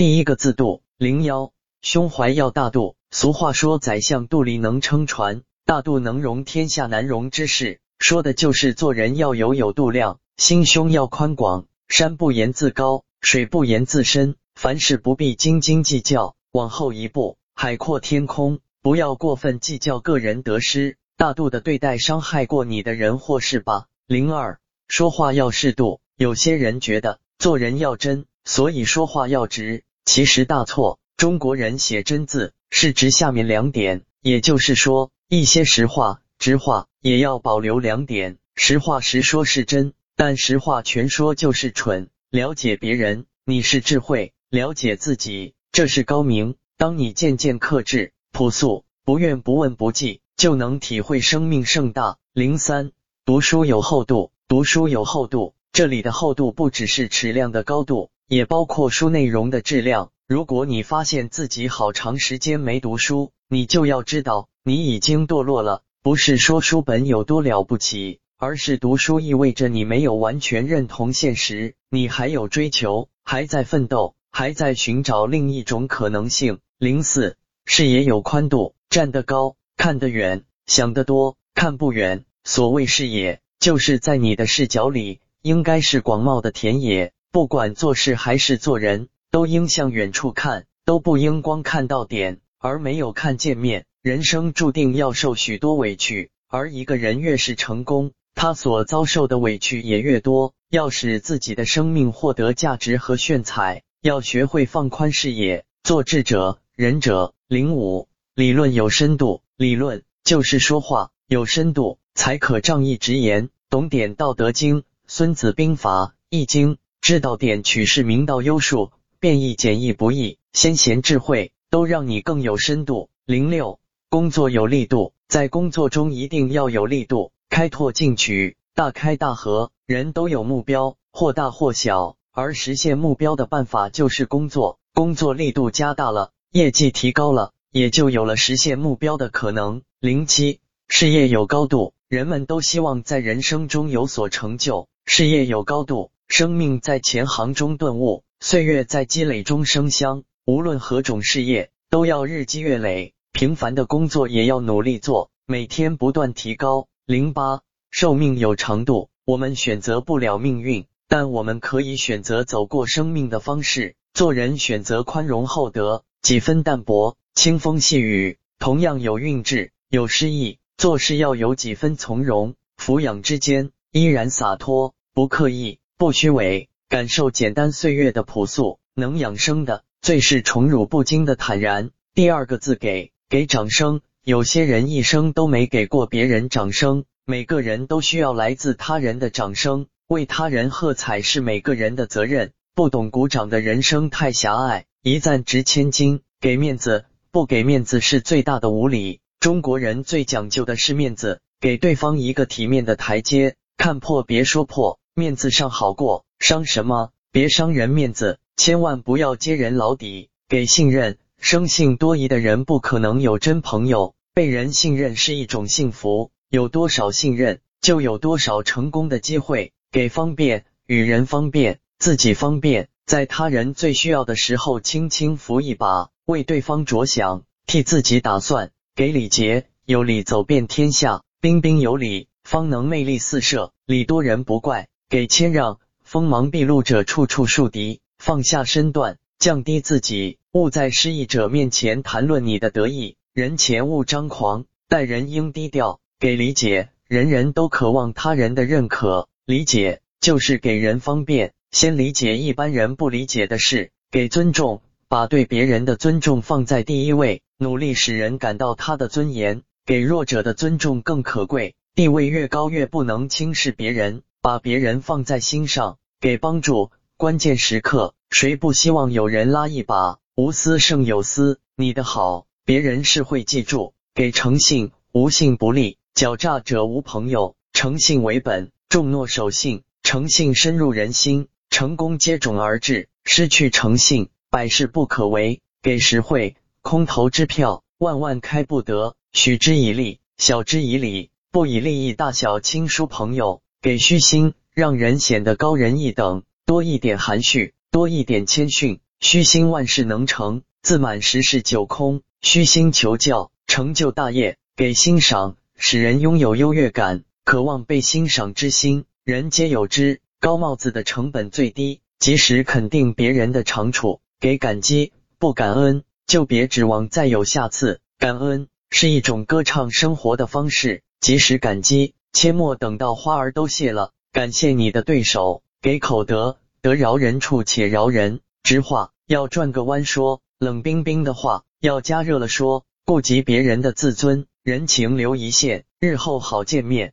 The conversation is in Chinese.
第一个字度，零幺，胸怀要大度。俗话说，宰相肚里能撑船，大度能容天下难容之事，说的就是做人要有有度量，心胸要宽广。山不言自高，水不言自深，凡事不必斤斤计较。往后一步，海阔天空，不要过分计较个人得失，大度的对待伤害过你的人或事吧。零二，说话要适度。有些人觉得做人要真，所以说话要直。其实大错，中国人写真字是指下面两点，也就是说，一些实话、直话也要保留两点。实话实说是真，但实话全说就是蠢。了解别人，你是智慧；了解自己，这是高明。当你渐渐克制、朴素、不怨不问不计，就能体会生命盛大。零三，读书有厚度，读书有厚度。这里的厚度不只是尺量的高度。也包括书内容的质量。如果你发现自己好长时间没读书，你就要知道你已经堕落了。不是说书本有多了不起，而是读书意味着你没有完全认同现实，你还有追求，还在奋斗，还在寻找另一种可能性。零四，视野有宽度，站得高，看得远，想得多，看不远。所谓视野，就是在你的视角里，应该是广袤的田野。不管做事还是做人，都应向远处看，都不应光看到点而没有看见面。人生注定要受许多委屈，而一个人越是成功，他所遭受的委屈也越多。要使自己的生命获得价值和炫彩，要学会放宽视野，做智者、仁者。零五，理论有深度，理论就是说话有深度，才可仗义直言。懂点《道德经》《孙子兵法》《易经》。知道点取是明道优术，变易简易不易，先贤智慧都让你更有深度。零六，工作有力度，在工作中一定要有力度，开拓进取，大开大合。人都有目标，或大或小，而实现目标的办法就是工作。工作力度加大了，业绩提高了，也就有了实现目标的可能。零七，事业有高度，人们都希望在人生中有所成就，事业有高度。生命在前行中顿悟，岁月在积累中生香。无论何种事业，都要日积月累；平凡的工作也要努力做，每天不断提高。零八，寿命有长度，我们选择不了命运，但我们可以选择走过生命的方式。做人选择宽容厚德，几分淡泊，清风细雨，同样有韵致，有诗意。做事要有几分从容，俯仰之间依然洒脱，不刻意。不虚伪，感受简单岁月的朴素，能养生的最是宠辱不惊的坦然。第二个字给给掌声，有些人一生都没给过别人掌声。每个人都需要来自他人的掌声，为他人喝彩是每个人的责任。不懂鼓掌的人生太狭隘，一赞值千金。给面子，不给面子是最大的无礼。中国人最讲究的是面子，给对方一个体面的台阶，看破别说破。面子上好过，伤什么？别伤人面子，千万不要揭人老底。给信任，生性多疑的人不可能有真朋友。被人信任是一种幸福，有多少信任，就有多少成功的机会。给方便，与人方便，自己方便，在他人最需要的时候轻轻扶一把，为对方着想，替自己打算。给礼节，有礼走遍天下，彬彬有礼，方能魅力四射。礼多人不怪。给谦让，锋芒毕露者处处树敌，放下身段，降低自己，勿在失意者面前谈论你的得意，人前勿张狂，待人应低调。给理解，人人都渴望他人的认可，理解就是给人方便，先理解一般人不理解的事。给尊重，把对别人的尊重放在第一位，努力使人感到他的尊严。给弱者的尊重更可贵，地位越高越不能轻视别人。把别人放在心上，给帮助，关键时刻谁不希望有人拉一把？无私胜有私，你的好别人是会记住。给诚信，无信不立，狡诈者无朋友。诚信为本，重诺守信，诚信深入人心，成功接踵而至。失去诚信，百事不可为。给实惠，空头支票万万开不得。许之以利，晓之以理，不以利益大小亲疏朋友。给虚心，让人显得高人一等；多一点含蓄，多一点谦逊。虚心万事能成，自满十事九空。虚心求教，成就大业，给欣赏，使人拥有优越感，渴望被欣赏之心，人皆有之。高帽子的成本最低，及时肯定别人的长处，给感激，不感恩就别指望再有下次。感恩是一种歌唱生活的方式，及时感激，切莫等到花儿都谢了。感谢你的对手，给口德，得饶人处且饶人。直话要转个弯说，冷冰冰的话要加热了说，顾及别人的自尊，人情留一线，日后好见面。